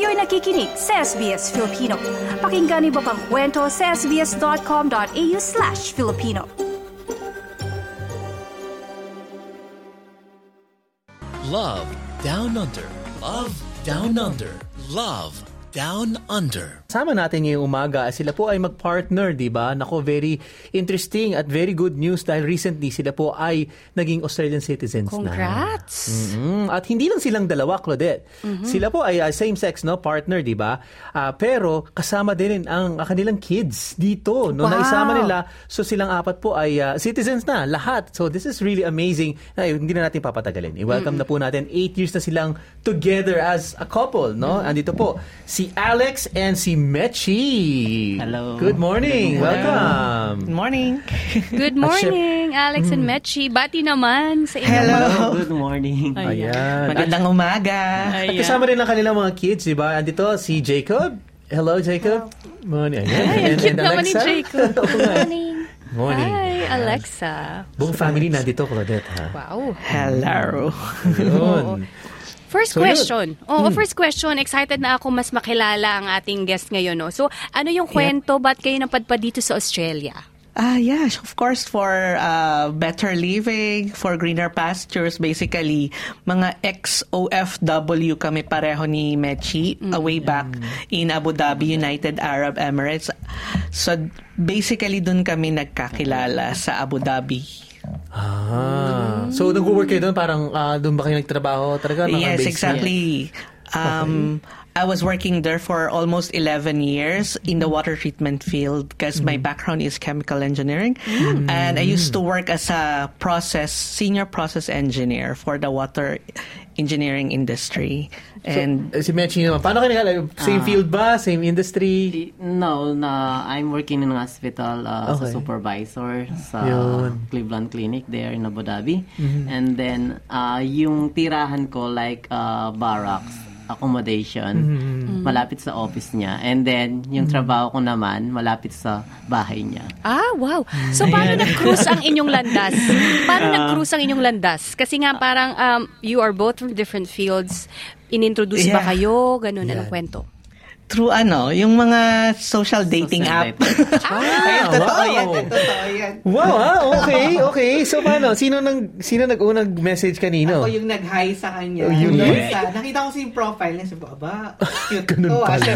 Kayo'y nakikinig sa SBS Filipino. Pakinggan niyo pa ang kwento sa sbs.com.au slash Filipino. Love Down Under. Love Down Under. Love Down Under. Sama natin ngayong umaga, sila po ay mag-partner, di ba? Nako, very interesting at very good news dahil recently sila po ay naging Australian citizens Congrats! na. Mm, At hindi lang silang dalawa, Claudette. Sila po ay uh, same-sex no partner, di ba? Ah, pero kasama din ang uh, kanilang kids dito. No, Wow! Naisama nila. So silang apat po ay uh, citizens na, lahat. So this is really amazing. Ay, hindi na natin papatagalin. I-welcome na po natin. Eight years na silang together as a couple. No? Andito po si Alex and si Mechi. Hello. Good morning. Good morning. Welcome. Good morning. Good morning, Alex and Mechi. Bati naman sa inyong Hello. Good morning. Ayan. Magandang umaga. At kasama rin ang kanilang mga kids, di ba? Andito si Jacob. Hello, Jacob. Morning. Ayan. Ay, ang cute naman ni. Jacob. Morning. Morning. Hi, Alexa. Buong family nandito, Claudette, ha? Wow. Hello. Yun. First So, yun. question. Oo, first question. Excited na ako mas makilala ang ating guest ngayon. No? So, ano yung kwento? Ba't kayo napadpad dito sa Australia? Ah, yeah, of course for uh, better living, for greener pastures basically. Mga ex-OFW kami pareho ni Mechi uh, way back in Abu Dhabi, United Arab Emirates. So basically dun kami nagkakilala sa Abu Dhabi. Ah. So, nag-work kayo doon? Parang ah, doon ba kayo nagtrabaho? Talaga? Yes, exactly. Um, I was working there for almost 11 years in the water treatment field because my background is chemical engineering. And I used to work as a process, senior process engineer for the water engineering industry. And Eh, si Mechi naman. Paano kayo? Same field ba? Same industry? No, na I'm working in a hospital uh, Okay. as a supervisor sa Yun. Cleveland Clinic there in Abu Dhabi. And then uh, yung tirahan ko like uh, barracks accommodation malapit sa office niya. And then yung trabaho ko naman malapit sa bahay niya. Ah, wow. So, paano nag-cruise ang inyong landas? Paano nag-cruise ang inyong landas? Kasi nga parang um, you are both from different fields. Inintroduce ba Yeah. kayo? Ganun, anong kwento? Through ano, yung mga social dating Social app. dating. Ayun, totoo wow. yan, totoo yan. Wow, ha? Okay, okay. So, paano? Sino nang sino nag-unang message kanino? Ako yung nag-hi sa kanya. Oh, yun sa- nakita ko sa yung profile niya. Sabi ko, aba, cute Ganun to, ah, pala.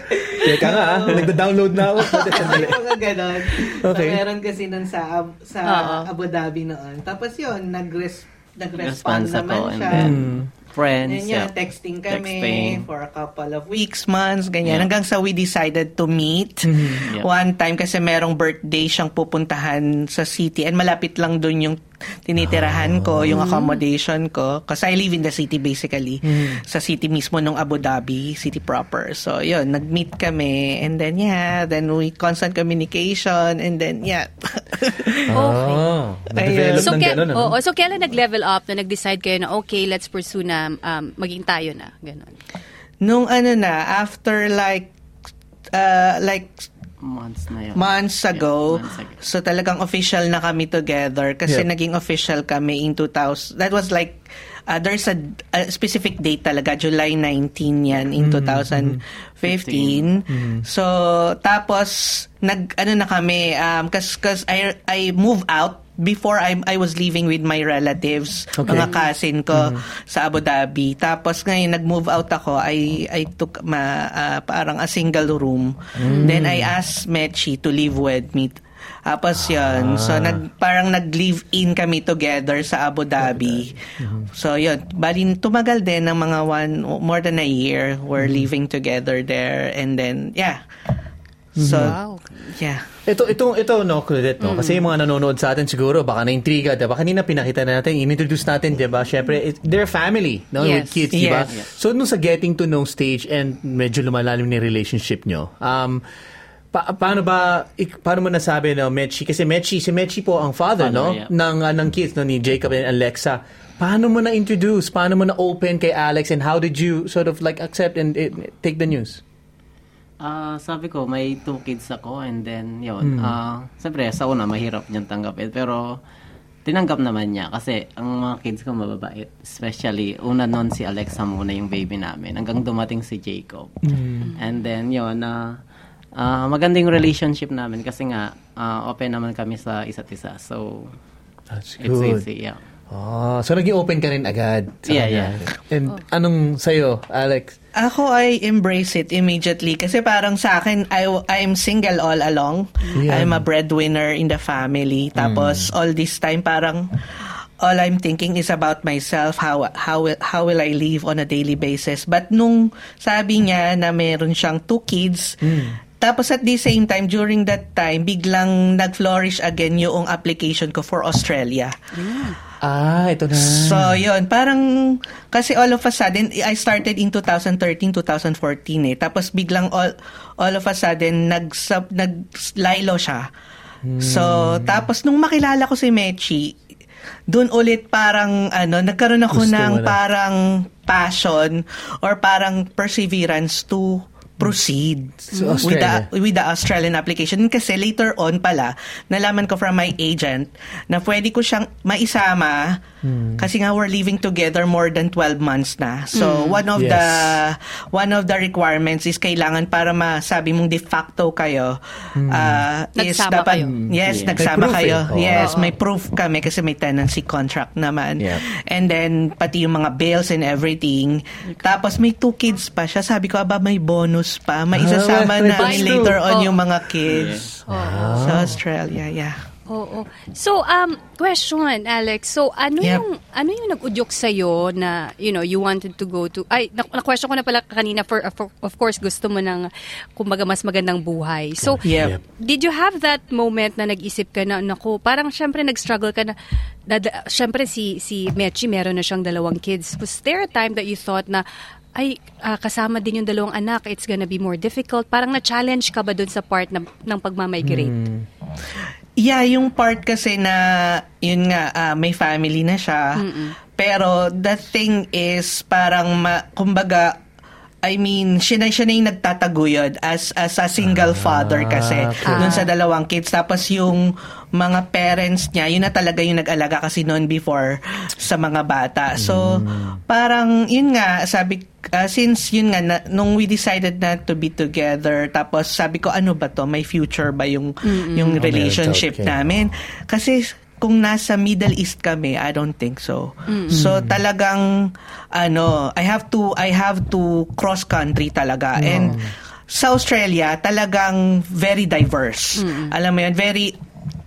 Teka nga, ha? Nagda-download na ako. Mga ganon. Okay. So, meron kasi nun sa, sa Oo. Abu Dhabi noon. Tapos yun, nag-res- Response nag-respond naman ako and siya. then Hmm. Friends. Yun, yeah. texting kami Texting. for a couple of weeks, months, ganyan. Yeah. Hanggang sa we decided to meet. Mm-hmm. Yeah. One time kasi merong birthday siyang pupuntahan sa city and malapit lang dun yung tinitirahan ko, yung accommodation ko. Kasi I live in the city basically. Sa city mismo ng Abu Dhabi, city proper. So, yun, nag-meet kami and then yeah, then we constant communication and then yeah. Oh, na-develop So, ng ke- gano'n, ano? oo, so kailan nag-level up na nag-decide kayo na okay, let's pursue na um, maging tayo na? Ganun. Nung ano na, after like, uh, like months na yun. months ago. Yeah, months ago. So talagang official na kami together kasi Yep. naging official kami in 2000. That was like uh, there's a, a specific date talaga, July 19 yan in 2015. So tapos nag ano na kami um cause, cause I I move out before I I was living with my relatives, Okay. mga cousin ko sa Abu Dhabi. Tapos ngayon nag-move out ako, I I took ma ah, parang a single room. Then I asked Mechi to live with me. Tapos yun, so nag, parang nag-live in kami together sa Abu Dhabi. So yun, bali tumagal din ng mga one, more than a year. We're living together there and then, yeah. So, Wow. yeah. Ito, ito, ito, no, Claudette, no? Kasi yung mga nanonood sa atin siguro, baka na-intriga, diba? Kanina pinakita na natin, in-introduce natin, diba? Siyempre, it, they're family, no? Yes. With kids, diba? Yes. So, nung sa getting to know stage and medyo lumalalim na yung relationship nyo, um, pa- paano ba, ik- paano mo nasabi, no, Mechi? Kasi Mechi, si Mechi po ang father, Father, no? yeah. Ng, uh, ng kids, no? Ni Jacob and Alexa. Paano mo na-introduce? Paano mo na-open kay Alex? And how did you sort of like accept and eh, take the news? Ah, sabi ko, may two kids ako and then, yun. Ah, siyempre, sa una, mahirap niyang tanggapin. Pero, tinanggap naman niya kasi ang mga kids ko mababait. Especially, una nun si Alexa muna yung baby namin hanggang dumating si Jacob. And then, yun, na ah maganda yung relationship namin kasi nga ah, open naman kami sa isa't isa. So, That's it's good. easy. Yeah. Ah, so naging open ka rin agad. sa Yeah, kanya. yeah. And anong sa'yo, Alex? Ako I embrace it immediately kasi parang sa akin I I'm single all along. Yeah. I'm a breadwinner in the family. Tapos all this time parang all I'm thinking is about myself how how will- how will I live on a daily basis. But nung sabi niya na meron siyang two kids tapos at the same time, during that time, biglang nag-flourish again yung application ko for Australia. Ah, ito na. So, yun. Parang, kasi all of a sudden, I started in 2013, 2014 eh. Tapos biglang all, all of a sudden, nag, nag-lilo siya. So, tapos nung makilala ko si Mechi, doon ulit parang, ano, nagkaroon ako Gusto ng na. parang passion or parang perseverance to proceed So, with the with the Australian application. Kasi later on pala nalaman ko from my agent na pwede ko siyang maisama Hmm. kasi nga we're living together more than 12 months na. So one of Yes. the one of the requirements is kailangan para masabi mong de facto kayo ah, is Nagsama dapat kayo. yes Yeah. nagsama May proof kayo. eh. Yes, may proof kami kasi may tenancy contract naman. Yep. And then pati yung mga bills and everything. Tapos may two kids pa siya. Sabi ko, aba may bonus pa. May Ah, isasama may na later on Oh. yung mga kids sa Australia. Yeah. Oo. So, um, question, Alex. So, ano Yep. yung ano yung nag-udyok sa na, you know, you wanted to go to Ay, na, question ko na pala kanina for, for of course gusto mo ng kumbaga mas magandang buhay. So, Yep. did you have that moment na nag-isip ka na nako, parang syempre nag-struggle ka na dada, syempre si si Mechi meron na siyang dalawang kids. Was there a time that you thought na ay, ah, kasama din yung dalawang anak, it's gonna be more difficult. Parang na-challenge ka ba dun sa part na, ng pagmamigrate? Yeah, yung part kasi na, yun nga, ah, may family na siya. Pero the thing is, parang, ma, kumbaga, I mean, siya na, siya na yung nagtataguyod as, as a single father kasi okay. dun sa dalawang kids. Tapos yung mga parents niya, yun na talaga yung nag-alaga kasi noon before sa mga bata. So, parang, yun nga, sabi, ah, since yun nga, na, nung we decided na to be together, tapos sabi ko, ano ba to? May future ba yung, yung relationship okay. namin? Kasi, kung nasa Middle East kami, I don't think so. So talagang ano, I have to I have to cross country talaga. And sa Australia, talagang very diverse. Alam mo 'yan, very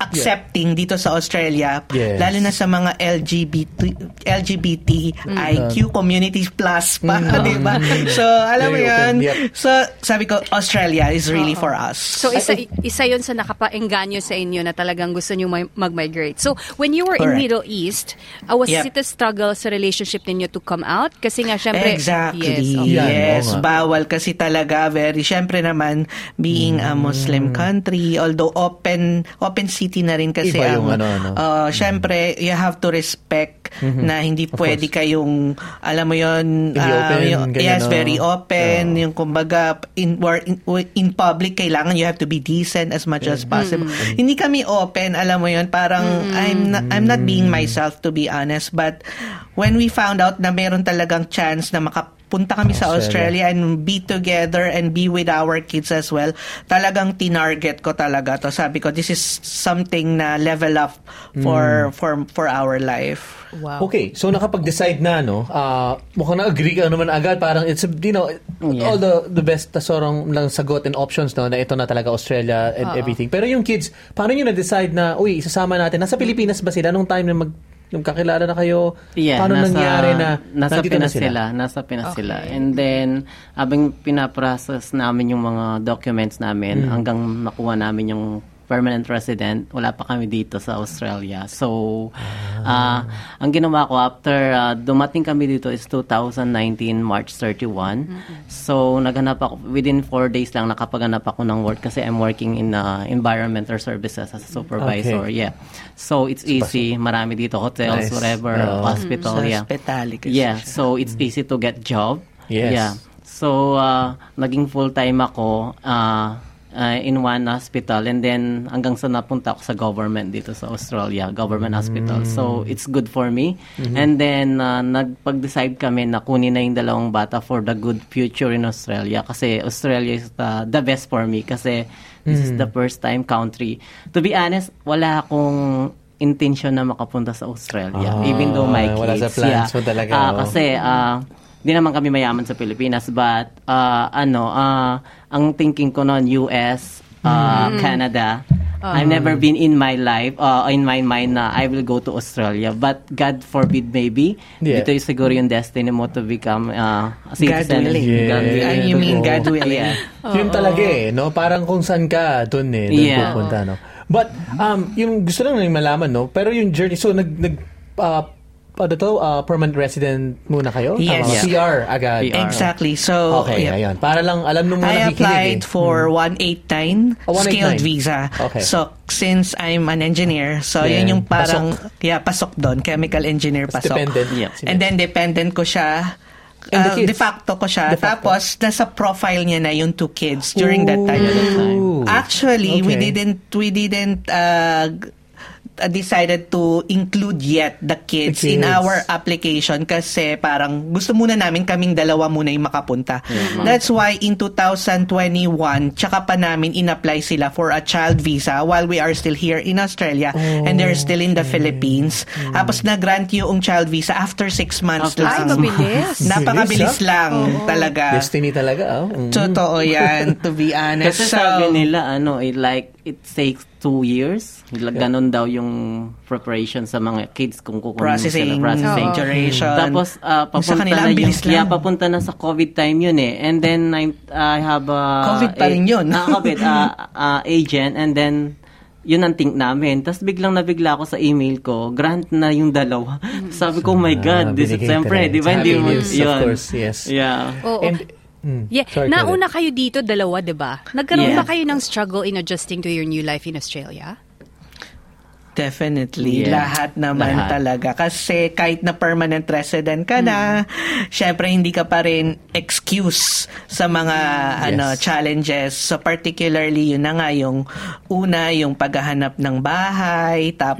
accepting dito sa Australia Yes. lalo na sa mga LGBT LGBTIQ communities plus pa, 'di ba? So alam mo open, yep. So sabi ko Australia is really for us. So isa isa 'yon sa nakapaengganyo sa inyo na talagang gusto niyo mag-migrate. So when you were in Correct. Middle East, uh, was Yep. it a struggle sa relationship ninyo to come out? Kasi nga syempre Exactly. yes. Yes, okay. Nga. bawal kasi talaga very syempre naman being a Muslim country although open open city na rin kasi Iba yung ang ano, ano. uh, syempre you have to respect na hindi pwede kayong alam mo yon Very open, ganyan, yes very open. Yung kumbaga in, or in in public kailangan you have to be decent as much as possible. Hindi kami open alam mo yon parang I'm not, I'm not being myself to be honest. But when we found out na meron talagang chance na makapunta kami sa Australia. Australia and be together and be with our kids as well talagang tinarget ko talaga to sabi ko this is something na level up for for for our life Wow. Okay, so nakapag-decide na, no? ah mukhang na-agree ka naman agad. Parang, it's, you know, Yeah. all the the best na sorong lang sagot and options, no? Na ito na talaga Australia and everything. Pero yung kids, paano nyo na-decide na, uy, isasama natin? Nasa Pilipinas ba sila nung time na mag nagkakilala na kayo? Yeah, paano nasa, nangyari na nasa nandito na Pinas sila? Nasa Pinas sila. And then, abang pinaprocess namin yung mga documents namin hanggang nakuha namin yung permanent resident, wala pa kami dito sa Australia. So, ah, ang ginawa ko after ah, dumating kami dito is 2019 March 31. So, naghanap ako within four days lang nakapaghanap ako ng work kasi I'm working in ah, environmental services as a supervisor. Okay. Yeah. So, it's easy. Marami dito hotels, Nice. whatever, Oo. hospital, sa yeah. hospitality kasi Yeah, siya. so it's easy to get job. Yes. Yeah. So, uh, naging full-time ako. Uh, uh, in one hospital and then hanggang sa napunta ako sa government dito sa Australia, government hospital. So it's good for me. And then uh, nagpag-decide kami na kunin na yung dalawang bata for the good future in Australia kasi Australia is the, the best for me kasi this is the first time country. To be honest, wala akong intention na makapunta sa Australia. Ah, even though my kids. wala sa plans mo talaga, oh. kasi ah, di naman kami mayaman sa Pilipinas but ah, ano ah, ang thinking ko noon US ah, Mm. Canada I've never been in my life uh, in my mind na I will go to Australia but God forbid maybe Yeah. dito yung siguro yung destiny mo to become uh, a citizen willing. God Yeah. willing. Ah, you mean. God willing. Yeah. Yun talaga eh, no? Parang kung saan ka, dun eh, dun Yeah. pupunta, no? But, um, yung gusto lang namin malaman, no? Pero yung journey, so nag, nag, uh, ano to, uh, permanent resident muna kayo? Yes. Tama? Yeah. PR agad. PR. Exactly. So, Okay, yeah. ayun. Para lang alam nung mga I nakikinig applied eh. for 189 Oh, 189. skilled visa. Okay. So, since I'm an engineer, so Then, yun yung parang, yeah, pasok doon. Chemical engineer pasok. dependent. Yeah. And then, dependent ko siya. And the Uh, kids? de facto ko siya. De facto? Tapos, nasa profile niya na yung two kids during that time. Ooh. Actually, we Okay. didn't we didn't uh, g- uh, decided to include yet the kids, The in kids. our application kasi parang gusto muna namin kaming dalawa muna yung makapunta. That's why in 2021, tsaka pa namin in-apply sila for a child visa while we are still here in Australia and they're still in the Philippines. Tapos na-grant yung child visa after six months After lang. Ay, mabilis. Napakabilis Bilis, lang talaga. Destiny talaga, oh. Mm. Totoo yan, to be honest. Kasi So, sabi nila, ano, it like, it takes two years. Ganon daw yung preparation sa mga kids kung kukunin processing, sila. Processing. duration. Tapos, Sa papunta kanila, na yung, lang. yeah, papunta na sa COVID time yun eh. And then, I, I have a... COVID pa rin yun. Ah, COVID, ah, ah, agent. And then, yun ang think namin. Tapos biglang nabigla ako sa email ko, grant na yung dalawa. Sabi ko, oh my Ah, God, this is siyempre, di ba? Hindi mo, news, of yun. course, yes. Yeah. Oo. And, mm, Yeah, sorry, nauna kayo dito, dalawa, di ba? Nagkaroon Yeah. ba kayo ng struggle in adjusting to your new life in Australia? Definitely. Yeah. Lahat naman Lahat. talaga. Kasi kahit na permanent resident ka na, syempre hindi ka pa rin excuse sa mga ano challenges. So particularly yun na nga yung una, yung paghahanap ng bahay, tap,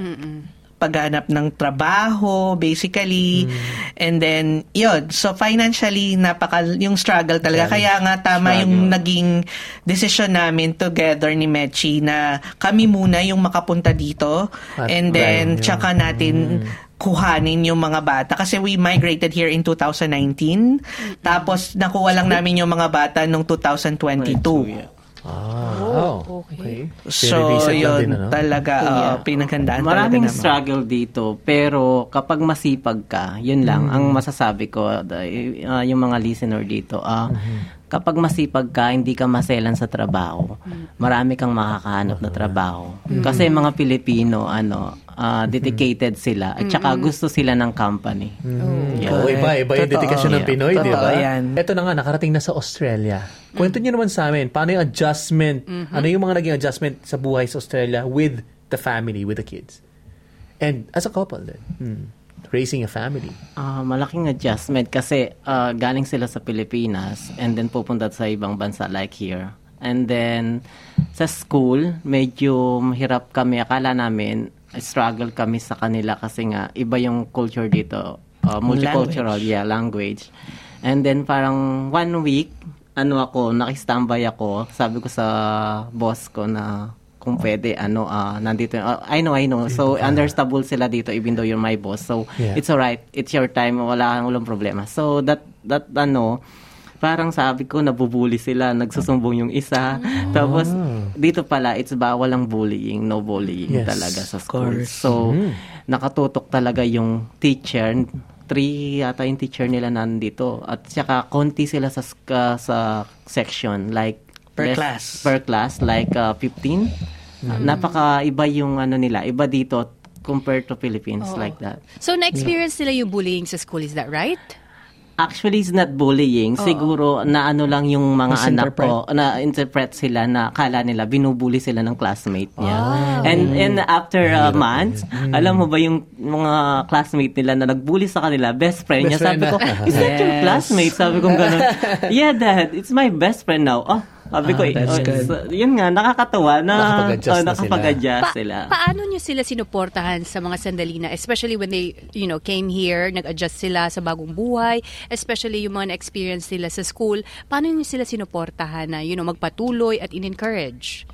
paghanap ng trabaho, basically. And then, yun. So, financially, napaka, yung struggle talaga. Kaya nga, tama yung naging decision namin together ni Mechi na kami muna yung makapunta dito. At- and then, right, tsaka natin kuhanin yung mga bata. Kasi we migrated here in 2019. Tapos, nakuha lang namin yung mga bata noong 2022. Yeah. Ah, wow. Okay. So, yun din, ano? talaga, uh, pinaghandaan talaga Maraming naman. struggle dito, pero kapag masipag ka, yun lang ang masasabi ko the- uh, yung mga listener dito. ah Kapag masipag ka, hindi ka maselan sa trabaho. Marami kang makakahanap na trabaho. Kasi mga Pilipino, ano, ah, dedicated sila at saka gusto sila ng company. Oo, iba, iba yung dedikasyon ng Yeah. Pinoy, di ba? yan. Ito na nga, nakarating na sa Australia. Kwento niyo naman sa amin, paano yung adjustment, ano yung mga naging adjustment sa buhay sa Australia with the family, with the kids? And as a couple then, hmm, raising a family. Ah, malaking adjustment kasi ah, galing sila sa Pilipinas and then pupunta sa ibang bansa like here. And then sa school, medyo mahirap kami. Akala namin struggle kami sa kanila kasi nga iba yung culture dito. Ah, multicultural, yeah, language. And then parang one week, ano ako, nakistambay ako. Sabi ko sa boss ko na kung pwede, ano, ah, nandito. ah, I know, I know. So, understandable sila dito even though you're my boss. So, Yeah. it's alright. It's your time. Wala kang walang problema. So, that, that, ano, parang sabi ko, nabubuli sila. Nagsusumbong yung isa. Tapos, dito pala, it's bawal ang bullying. No bullying Yes, talaga sa school. So, nakatutok talaga yung teacher. Three yata yung teacher nila nandito. At saka, konti sila sa, sk- sa section. Like, Per less- class. Per class, like uh, 15. Uh, napaka iba yung ano nila. Iba dito compared to Philippines like that. So, na-experience nila yung bullying sa school, is that right? Actually, it's not bullying. Siguro na ano lang yung mga anak ko, na interpret sila na kala nila binubuli sila ng classmate niya. And and after a month, alam mo ba yung mga classmate nila na nagbully sa kanila, best friend niya. Best friend Sabi ko, na. is that your classmate? Sabi ko gano'n. Yeah, dad, it's my best friend now. Oh, Sabi ko, Ah, that's oh, good. so, yun nga, nakakatawa na Nakakapag-adjust oh, na sila. nakapag-adjust Pa- paano nyo sila sinuportahan sa mga sandali na, especially when they, you know, came here, nag-adjust sila sa bagong buhay, especially yung mga na-experience nila sa school, paano nyo sila sinuportahan na, you know, magpatuloy at in-encourage?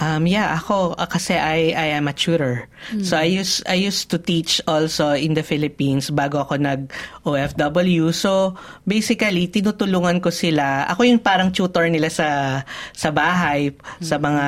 Um, yeah, ako uh, kasi I I am a tutor. So I used I used to teach also in the Philippines bago ako nag OFW. So basically tinutulungan ko sila. Ako yung parang tutor nila sa sa bahay sa mga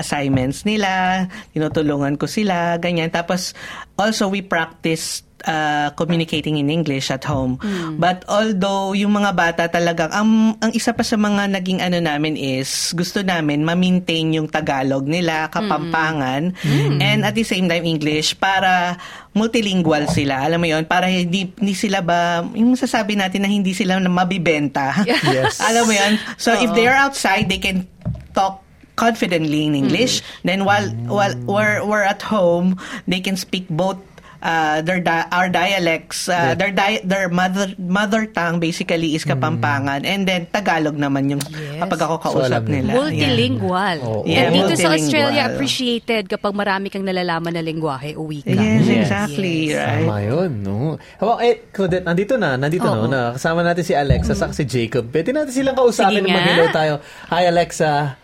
assignments nila. Tinutulungan ko sila ganyan. Tapos also we practice uh, communicating in English at home. But although yung mga bata talagang ang ang isa pa sa mga naging ano namin is gusto namin ma-maintain yung Tagalog nila, Kapampangan, and at the same time English para multilingual sila. Alam mo yon para hindi, hindi sila ba yung sasabi natin na hindi sila na mabibenta. Yes. Alam mo yon So if they're outside, they can talk confidently in English. Then while while we're, we're at home, they can speak both uh, their di- our dialects, uh, their di- their mother mother tongue basically is Kapampangan and then Tagalog naman yung kapag ako So, kausap alam nila. Multilingual. Yeah, And dito sa. Australia, appreciated kapag marami kang nalalaman na lengguwahe o wika. Yeah. Yes, Yes. exactly, right? Tama yun, no? Habang, eh, Claudette, nandito na, nandito no, na, kasama natin si Alexa, saka si Jacob. Pwede natin silang kausapin Sige na nga. mag-hello tayo. Hi, Alexa.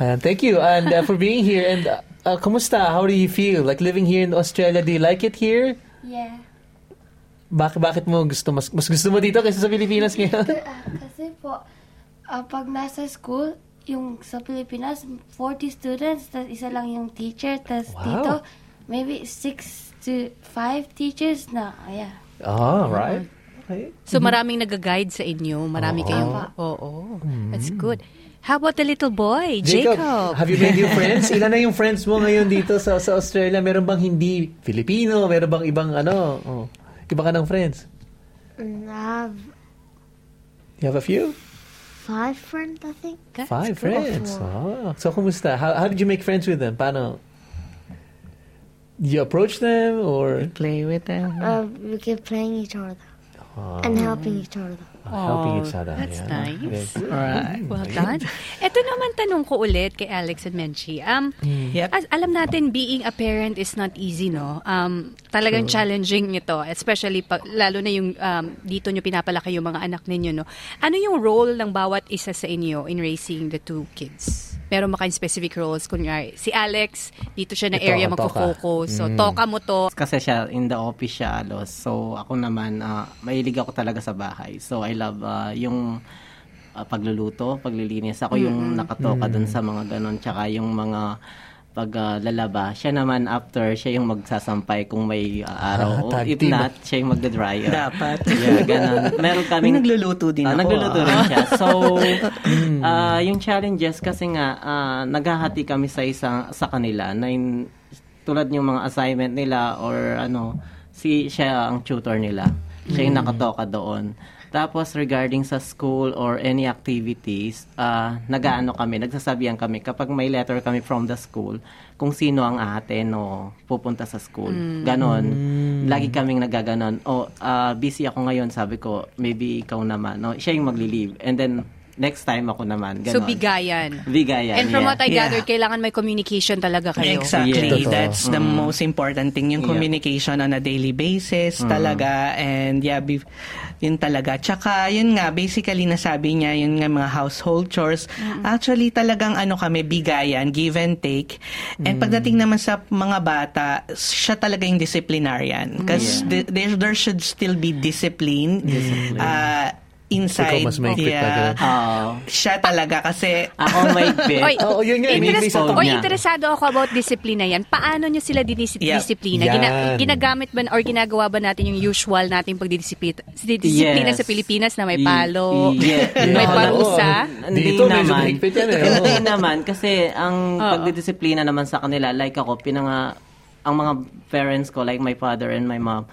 Ayan, thank you and uh, for being here. And uh, uh, kumusta? How do you feel? Like living here in Australia, do you like it here? Yeah. Bakit bakit mo gusto mas mas gusto mo dito kaysa sa Pilipinas ngayon? Ah, kasi po, ah, pag nasa school, yung sa Pilipinas, 40 students, tas isa lang yung teacher, tas Wow. dito, maybe 6 to 5 teachers na, ayan. Ah, right. Okay. So maraming nag-guide sa inyo, marami kayong... Oo. That's good. How about the little boy, Jacob? have you made new friends? Ilan na yung friends mo ngayon dito sa sa Australia? Meron bang hindi Filipino? Meron bang ibang ano? Oh, iba ka ng friends? And I have You have a few? five friends, I think. That's Five good. friends. Oh. So, kumusta? How, how did you make friends with them? Paano? You approach them or Play with them. Uh, we keep playing each other Ah. and helping each other. helping each other? That's Yeah. nice. Very good. Alright. Well done. Ito naman tanong ko ulit kay Alex and Menchi. Um, Yep. as, alam natin, being a parent is not easy, no? Um, talagang challenging ito, especially pag, lalo na yung um, dito nyo pinapalaki yung mga anak ninyo, no? Ano yung role ng bawat isa sa inyo in raising the two kids? Meron ba kayong specific roles? Kunyari, si Alex, dito siya na Ito, area magpo-focus. So, toka mo to. Kasi siya, in the office siya, alos. So, ako naman, ah, mahilig ako talaga sa bahay. So, I love ah, yung ah, pagluluto, paglilinis. Ako yung nakatoka dun sa mga ganon. Tsaka yung mga paglalaba. siya naman after, siya yung magsasampay kung may ah, araw. Ah, o tag if team. not, siya yung magda-dryer. Dapat. Yeah, ganon. Meron May kaming nagluluto din Ah, ako. nagluluto ah. rin siya. So, ah, yung challenges kasi nga, ah, naghahati kami sa isang sa kanila na in- tulad yung mga assignment nila or ano, si siya ang tutor nila. Siya yung nakatoka doon. Tapos regarding sa school or any activities, ah nagaano kami, nagsasabihan kami kapag may letter kami from the school, kung sino ang aaten o pupunta sa school. Ganon. Lagi kaming nagaganon. O, ah, busy ako ngayon, sabi ko, maybe ikaw naman. No? Siya yung magli-leave. And then, next time ako naman. Ganon. So, bigayan. Bigayan, And from yeah. what I Yeah. gathered, kailangan may communication talaga kayo. Exactly. Yeah. That's the most important thing. Yung Yeah. communication on a daily basis talaga. And yeah, be, yun talaga. Tsaka yun nga, basically nasabi niya, yun nga mga household chores. Actually talagang ano kami, bigayan, give and take. And pagdating naman sa mga bata, siya talaga yung disciplinarian. Because there, there should still be discipline. uh, inside. Ikaw mas mahigpit pa ganun. Oo. siya talaga kasi ako may bit. Oy, Oo, yun nga, interes- may phone Oy, niya. interesado ako about disiplina yan. Paano nyo sila dinis- Yeah. disiplina? Yan. Gina- ginagamit ba or ginagawa ba natin yung usual nating pagdidisiplina disiplina Yes. sa Pilipinas na may Y- palo, yeah. may parusa? Hindi Dito, naman. eh. Hindi naman. Kasi ang Oo. pagdidisiplina naman sa kanila, like ako, pinanga, ang mga parents ko, like my father and my mom,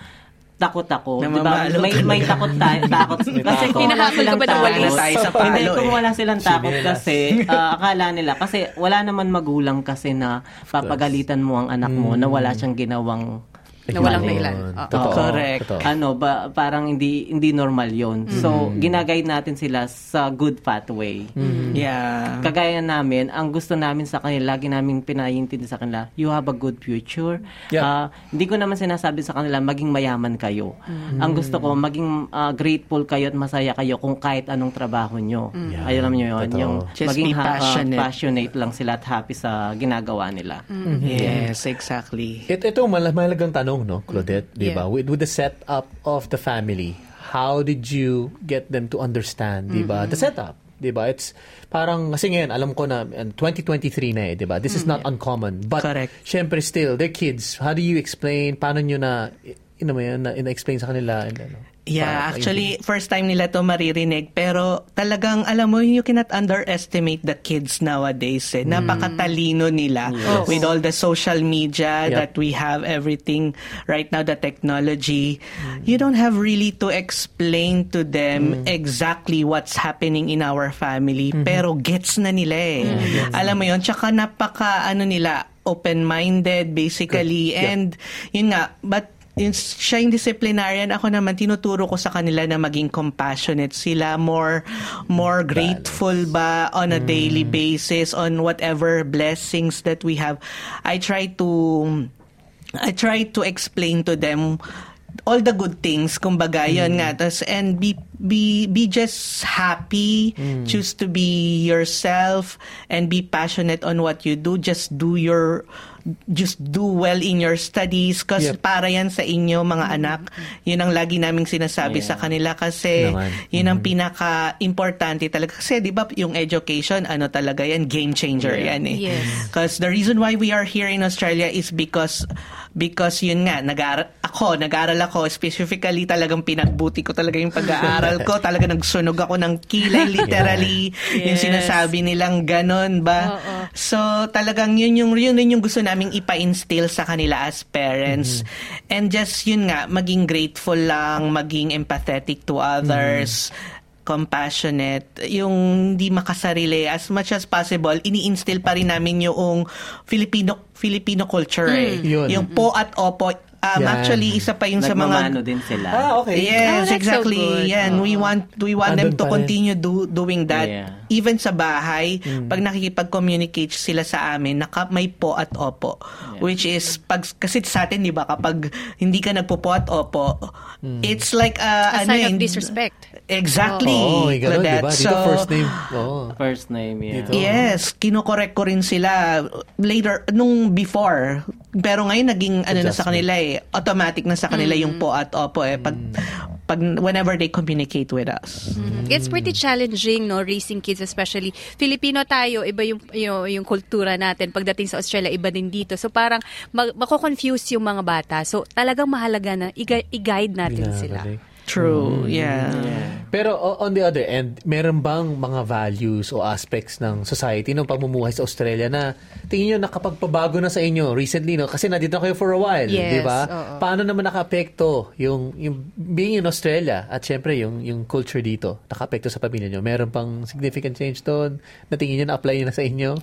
takot ako. Di ba? May, may takot tayo. takot. Kasi kung wala silang takot. walis? Tayo sa Hindi, kung wala silang takot kasi, ah, akala nila, kasi wala naman magulang kasi na papagalitan mo ang anak mo na wala siyang ginawang Na walang dahilan. Oo. Totoo. Correct. Totoo. ano ba parang hindi hindi normal 'yon. So Mm-hmm. ginaguide natin sila sa good pathway. Yeah. Kagaya namin, ang gusto namin sa kanila, lagi namin pinayintindi sa kanila, you have a good future. Yeah. Ah, hindi ko naman sinasabi sa kanila maging mayaman kayo. Mm-hmm. Ang gusto ko maging ah, grateful kayo at masaya kayo kung kahit anong trabaho nyo. Yeah. Alam nyo yun, Totoo. yung Just maging be ha- ah, passionate. passionate lang sila at happy sa ginagawa nila. Yes, exactly. It, ito, mal- mahalagang tanong, no, Claudette, di ba? Yeah. With, with the setup of the family, how did you get them to understand, di ba? The setup, di ba? It's parang, kasi ngayon, alam ko na, and 2023 na eh, di ba? This is not uncommon. But, Correct. syempre still, they're kids. How do you explain, paano nyo na, you know, na, explain sa kanila, and, ano, Yeah, para- actually, first time nila to maririnig. Pero talagang, alam mo, you cannot underestimate the kids nowadays. Eh. Napakatalino nila with all the social media Yep. that we have, everything right now, the technology. You don't have really to explain to them exactly what's happening in our family. Pero gets na nila eh. Alam mo yun? Tsaka napaka, ano nila, open-minded basically. Yep. And yun nga, but siya yung disciplinarian, ako naman tinuturo ko sa kanila na maging compassionate sila, more more grateful ba on a daily basis on whatever blessings that we have. I try to I try to explain to them all the good things. Kumbaga yun nga. Tas and be be be just happy. Choose to be yourself and be passionate on what you do. Just do your just do well in your studies kasi Yep. para yan sa inyo mga anak. Yun ang lagi naming sinasabi sa kanila kasi Naman. yun ang pinaka importante talaga. Kasi di ba yung education ano talaga yan game changer yan eh. Yes. Because the reason why we are here in Australia is because because yun nga, nag ako, nag-aral ako, specifically talagang pinagbuti ko talaga yung pag-aaral ko. Talaga nagsunog ako ng kilay, literally. Yung Yes. sinasabi nilang ganon ba? Oo. So, talagang yun yung, yun, yun yung gusto naming ipa-instill sa kanila as parents. And just yun nga, maging grateful lang, maging empathetic to others compassionate, yung hindi makasarili as much as possible, ini-instill pa rin namin yung Filipino Filipino culture eh. Yun. Yung po at opo. Um, actually, isa pa yung sa Nagmamano mga din sila. Ah, okay. Yes, Ah, that's so exactly. good. Yan, we want we want them to continue do, doing that Yeah. even sa bahay. Mm. Pag nakikipag-communicate sila sa amin, naka, may po at opo. Which is pag kasi sa atin 'di ba kapag hindi ka nagpo-po at opo, Mm. it's like uh, A ano sign eh, of disrespect. Exactly. Oo, oh, ganun, di Claudette. ba? Dito So, first name. Oo. First name, yeah. Dito. Yes, kinokorek ko rin sila later nung before. Pero ngayon naging ano na sa kanila eh, automatic na sa kanila yung po at opo eh pag pag whenever they communicate with us. It's pretty challenging, no, raising kids, especially Filipino tayo, iba yung, yung, yung kultura natin. Pagdating sa Australia, iba din dito. So parang mag, mako-confuse yung mga bata. So talagang mahalaga na i-guide natin sila. True. Yeah. Pero on the other end, meron bang mga values o aspects ng society ng pamumuhay sa Australia na tingin nyo nakapagpabago na sa inyo recently, no? Kasi nandito na kayo for a while, Yes, di ba? oo. Paano naman nakaapekto yung, yung being in Australia at syempre yung, yung culture dito, nakaapekto sa pamilya nyo? Meron pang significant change doon na tingin nyo na-apply na sa inyo?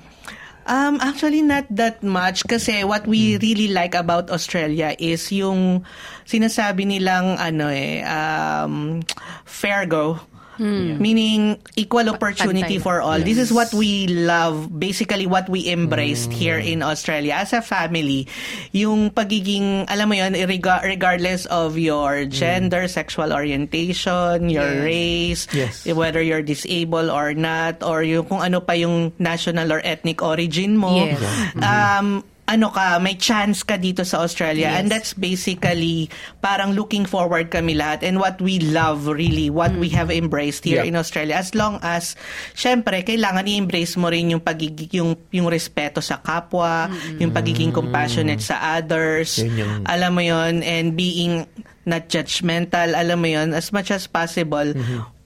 Um, actually, not that much kasi what we really like about Australia is yung sinasabi nilang ano eh, um, fair go. Meaning equal opportunity Pantay. for all. This is what we love, basically what we embraced here in Australia as a family. Yung pagiging, alam mo yun, rega- regardless of your gender, sexual orientation, your race, Yes. whether you're disabled or not, or yung kung ano pa yung national or ethnic origin mo. Yes. Um, ano ka, may chance ka dito sa Australia. Yes. And that's basically parang looking forward kami lahat and what we love really, what we have embraced here Yeah. in Australia. As long as, syempre, kailangan i-embrace mo rin yung pagiging, yung, yung respeto sa kapwa, yung pagiging compassionate sa others. Yun yung- Alam mo yon and being not judgmental, alam mo yon as much as possible,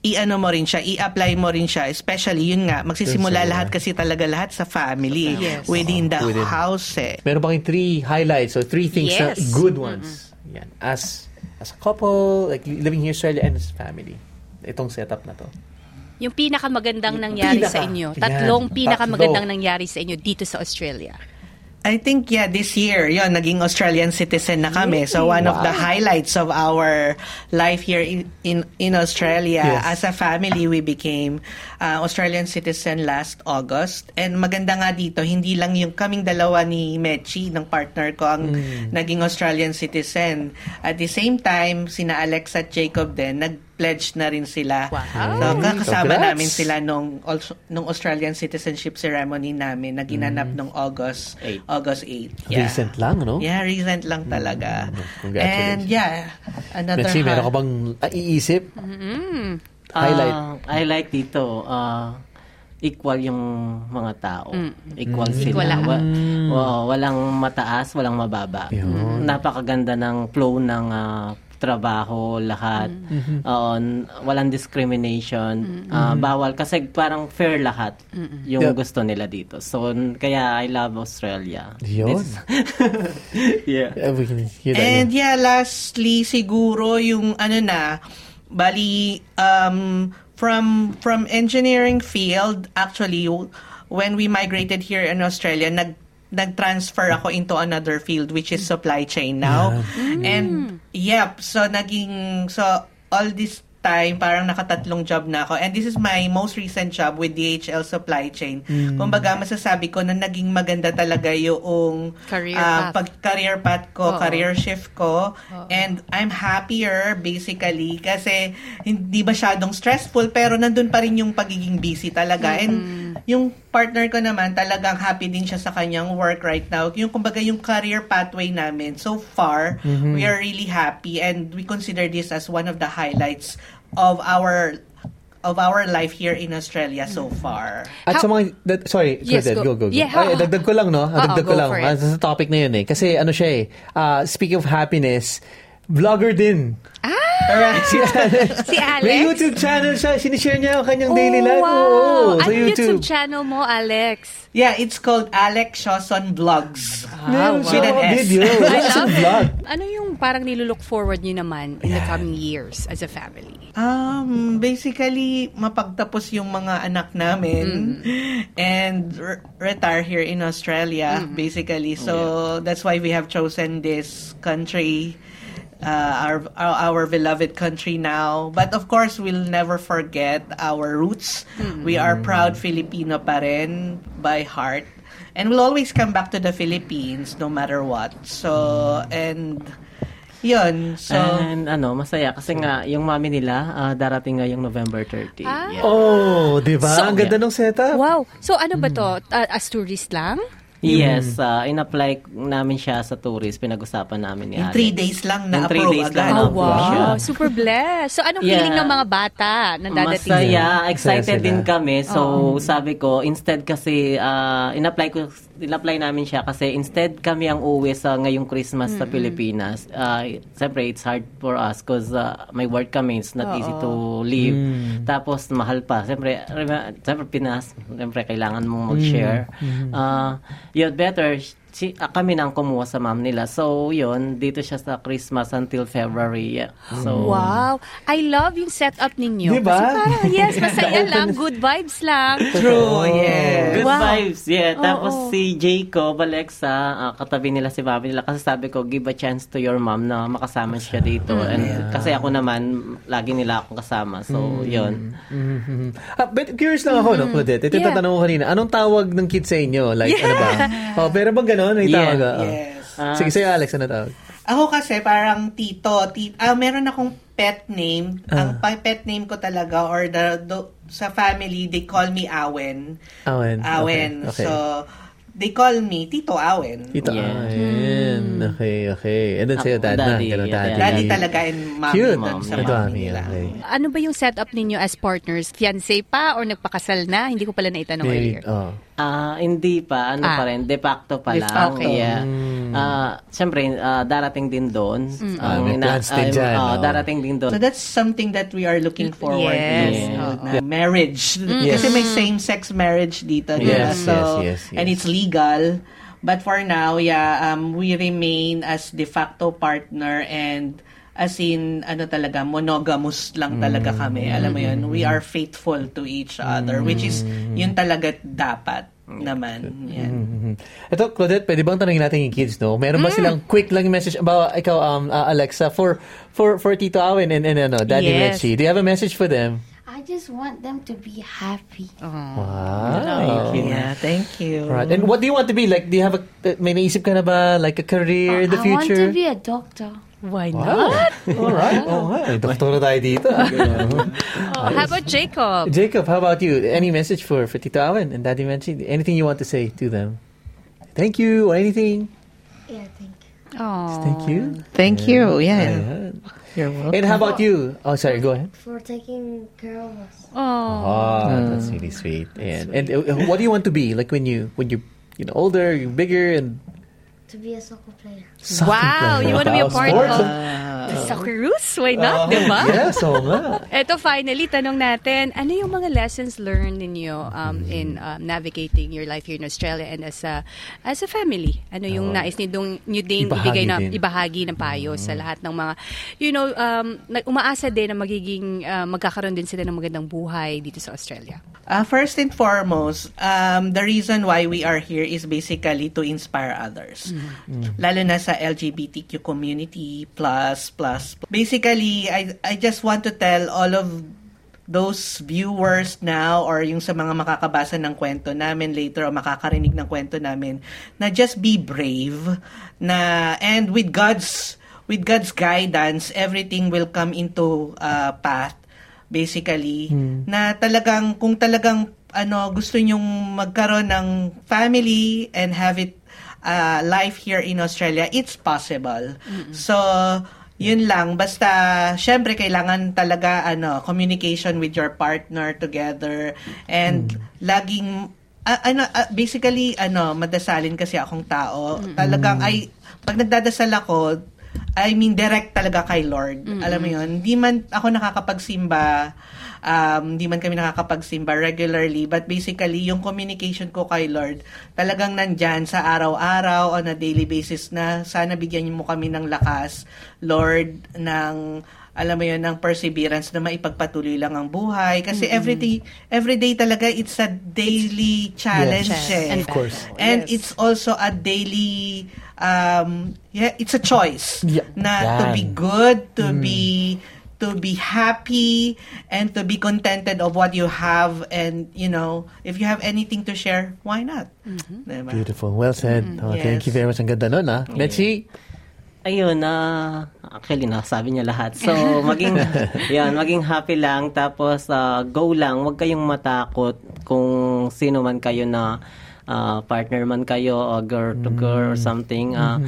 i-ano mo rin siya, i-apply mo rin siya, especially yun nga, magsisimula lahat kasi talaga lahat sa family, Yes. within the Within- house eh. Meron ba kayong three highlights or three things na Yes. good ones? Yan. As as a couple, like living here in Australia and as a family. Itong setup na to. Yung pinakamagandang nangyari pinaka- sa inyo. Yan, Tatlong pinakamagandang tatlo. nangyari sa inyo dito sa Australia. I think yeah this year yon naging Australian citizen na kami. So one of the highlights of our life here in in, in Australia Yes. as a family we became uh, Australian citizen last August. And maganda nga dito hindi lang yung kaming dalawa ni Mechi ng partner ko ang naging Australian citizen. At the same time sina Alex at Jacob din nag-pledge na rin sila. Wow. So kasama Congrats. namin sila nung also, nung Australian citizenship ceremony namin na ginanap nung August Eight. August 8. Yeah. Recent lang, no? Yeah, recent lang talaga. Congratulations. And yeah, another Mechi, meron ka bang ah, iisip? Highlight. Ah, highlight dito, ah, equal yung mga tao. Equal sila. Equal. Wa- wa- walang mataas, walang mababa. Napakaganda ng flow ng ah, trabaho, lahat. Oo, n- walang discrimination. Ah, bawal kasi parang fair lahat yung Yeah. gusto nila dito. So, n- kaya I love Australia. Yun. Yeah. And yeah, lastly siguro yung ano na bali um from from engineering field actually when we migrated here in Australia nag nag-transfer ako into another field which is supply chain now. And yep, so naging so all this time parang nakatatlong job na ako and this is my most recent job with DHL supply chain. Kumbaga masasabi ko na naging maganda talaga yung Career ah, path. pag career path ko, Oo. career shift ko. And I'm happier basically kasi hindi masyadong stressful pero nandun pa rin yung pagiging busy talaga. And yung partner ko naman talagang happy din siya sa kanyang work right now. Yung kumbaga yung career pathway namin so far, we are really happy and we consider this as one of the highlights of our of our life here in Australia so far. At How- sa mga, that, sorry, Yes, Claudette, go. go, go, go. Yeah, how- Ay, dagdag ko lang, no? Oo, dagdag ko lang. Ah, sa topic na yun eh. Kasi ano siya eh, ah, speaking of happiness, vlogger din. Alright. Si Alex. Si Alex? May YouTube channel siya. Sinishare niya ang kanyang daily Oh, life. wow. Oo, sa Ano YouTube. YouTube channel mo, Alex? Yeah, it's called Alex Shoson Vlogs. Meron wow. siya With an S. video. I love vlog. it. Ano yung parang nilulook forward nyo naman in the coming years as a family? Um, basically, mapagtapos yung mga anak namin and re- retire here in Australia, basically. So, that's why we have chosen this country, uh, our, our beloved country now. But of course, we'll never forget our roots. We are proud Filipino pa rin by heart. And we'll always come back to the Philippines no matter what. So, and yun. So, And ano, masaya kasi nga yung mami nila ah, darating ngayong November 30. Ah. Yeah. Oh, di ba? So- ang ganda ng setup. Wow. So ano ba to? Uh, as tourist lang? Yes, ah, in-apply namin siya sa tourist. Pinag-usapan namin ni in Alex. three days lang In three na-approve days agad. lang Oh, na-approve siya. wow. Super blessed. So anong Yeah. feeling ng mga bata na dadating? Masaya, Masaya excited sila. din kami. So, sabi ko, instead kasi, ah, in-apply ko, in-apply namin siya kasi instead kami ang uwi sa ngayong Christmas sa Pilipinas. Uh, Siyempre, it's hard for us because may work kami. It's not easy to leave. Tapos, mahal pa. Siyempre, siyempre, Pinas, siyempre, kailangan mong mag-share. Ah, yun, better, si, ah, kami nang kumuha sa mom nila. So, yun, dito siya sa Christmas until February. Yeah. So, Wow. I love yung setup ninyo. Di ba? Kasi parang, yes, masaya lang. Good vibes lang. True, yes. Good Wow. vibes, yeah. Tapos Oo. si Jacob, Alexa, ah, katabi nila si mami nila. Kasi sabi ko, give a chance to your mom na makasama siya dito. Mm. And kasi ako naman, lagi nila akong kasama. So, yun. Mhm. Ah, but curious lang ako, no, Claudette. Ito yung Yeah. tatanong ko kanina. Anong tawag ng kids sa inyo? Like, ano ba? Oh, pero bang ganon? May Yeah. tawag? ah? Oh. Yes. Ah, Sige, sa'yo, Alex, ano tawag? Ako kasi parang tito, ti ah meron akong pet name. Ang pa- pet name ko talaga or the, the- sa family they call me Awen. Awen. Awen. Okay, okay. So they call me Tito Awen. Ito, Yeah. ayan. Okay, okay. And then sa'yo, dad na. daddy, Ganun, yeah, daddy. Daddy talaga and mommy Cute. dun sa Ito, mommy nila. okay. Ano ba yung setup ninyo as partners? Fiancé pa or nagpakasal na? Hindi ko pala naitanong Married. earlier. Oh. Ah, hindi pa. Ano Ah. pa rin. De facto pa De lang. facto. Yeah. Ah, Siyempre, ah, darating din doon. Mm. Ah, may plans din dyan, no? darating din doon. So that's something that we are looking forward Yes. to. Oo. Na marriage. Kasi may same-sex marriage dito. Yes, so, yes, yes, yes. And it's legal. But for now, yeah, um, we remain as de facto partner and as in, ano talaga, monogamous lang talaga kami. Alam mo yun, we are faithful to each other, which is, yun talaga dapat. Naman. Yan. Mhm. Ito, Claudette, pwede bang tanongin natin yung kids, no? Meron ba silang quick lang message? Ba, ikaw, um, uh, Alexa, for for for Tito Awin and, and ano, Daddy Yes. Reggie, do you have a message for them? I just want them to be happy. Wow. Yeah, thank you. Right. And what do you want to be? Like, do you have a, uh, may naisip ka na ba, like a career in the I future? want to be a doctor. Why Wow. not? All right. Oh, hi. Doktor na tayo dito. Oh, how about Jacob? Jacob, how about you? Any message for, for Tito Awin and Daddy Reggie? Anything you want to say to them? Thank you or anything? Yeah, thank you. Oh. Thank you. Thank you. Yeah. Ayan. You're welcome. And how about you? Oh, sorry, go ahead. For taking care of us. Oh. Oh, that's really sweet. And and uh, what do you want to be like when you when you you know older, you're bigger and To be a soccer player. soccer Wow, player. you want to be a part sports, of the Socceroos? Why not, di ba? Yes, oo nga. Ito finally, tanong natin, ano yung mga lessons learned ninyo um, in um, navigating your life here in Australia and as a as a family? Ano yung nais niyo dong nyo ding Ibahagi ibigay na din. ibahagi ng payo sa lahat ng mga you know um nag- umaasa din na magiging uh, magkakaroon din sila ng magandang buhay dito sa Australia. Uh, first and foremost, um, the reason why we are here is basically to inspire others. Lalo na sa LGBTQ community, plus, plus. Basically, I, I just want to tell all of those viewers now or yung sa mga makakabasa ng kwento namin later o makakarinig ng kwento namin na just be brave na and with God's with God's guidance everything will come into uh, path basically. Na talagang kung talagang ano gusto nyong magkaroon ng family and have it uh, life here in Australia it's possible. So yun lang. Basta syempre kailangan talaga ano communication with your partner together. And laging ah, ano ah, basically ano madasalin kasi akong tao. Talagang ay pag nagdadasal ako I mean, direct talaga kay Lord. Alam mo yun? Hindi man ako nakakapagsimba, um, hindi man kami nakakapagsimba regularly, but basically, yung communication ko kay Lord, talagang nandyan sa araw-araw, on a daily basis na sana bigyan niyo mo kami ng lakas, Lord, ng alam mo yun, ng perseverance na maipagpatuloy lang ang buhay. Kasi everyday, everyday talaga, it's a daily challenge. Yes. eh. And Of course. And Yes. it's also a daily um yeah, it's a choice Yeah. na to be Yan. good, to be to be happy and to be contented of what you have and you know, if you have anything to share, why not? Diba? Beautiful. Well said. Oh, Thank you Yes. very much. Ang ganda nun, ah. Mechi? Ayun, na actually nasabi niya lahat. So, maging yan, maging happy lang tapos ah, go lang. Huwag kayong matakot kung sino man kayo na ah, partner man kayo o girl to girl or something. ah,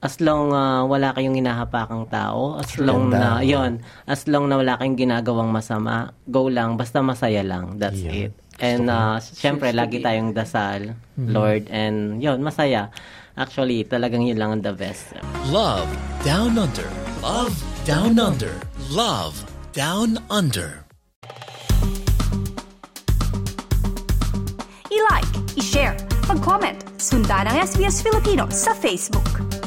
As long ah, wala kayong hinahapakang tao, as long Ganda. na, yon as long na wala kayong ginagawang masama, go lang, basta masaya lang. That's Yeah. it. And uh, syempre, lagi tayong dasal, Lord, and yon masaya. Actually, talagang yun lang ang the best. Love Down Under. Love Down Under. Love Down Under. I-like, i-share, mag-comment, sundan ang SBS Filipino sa Facebook.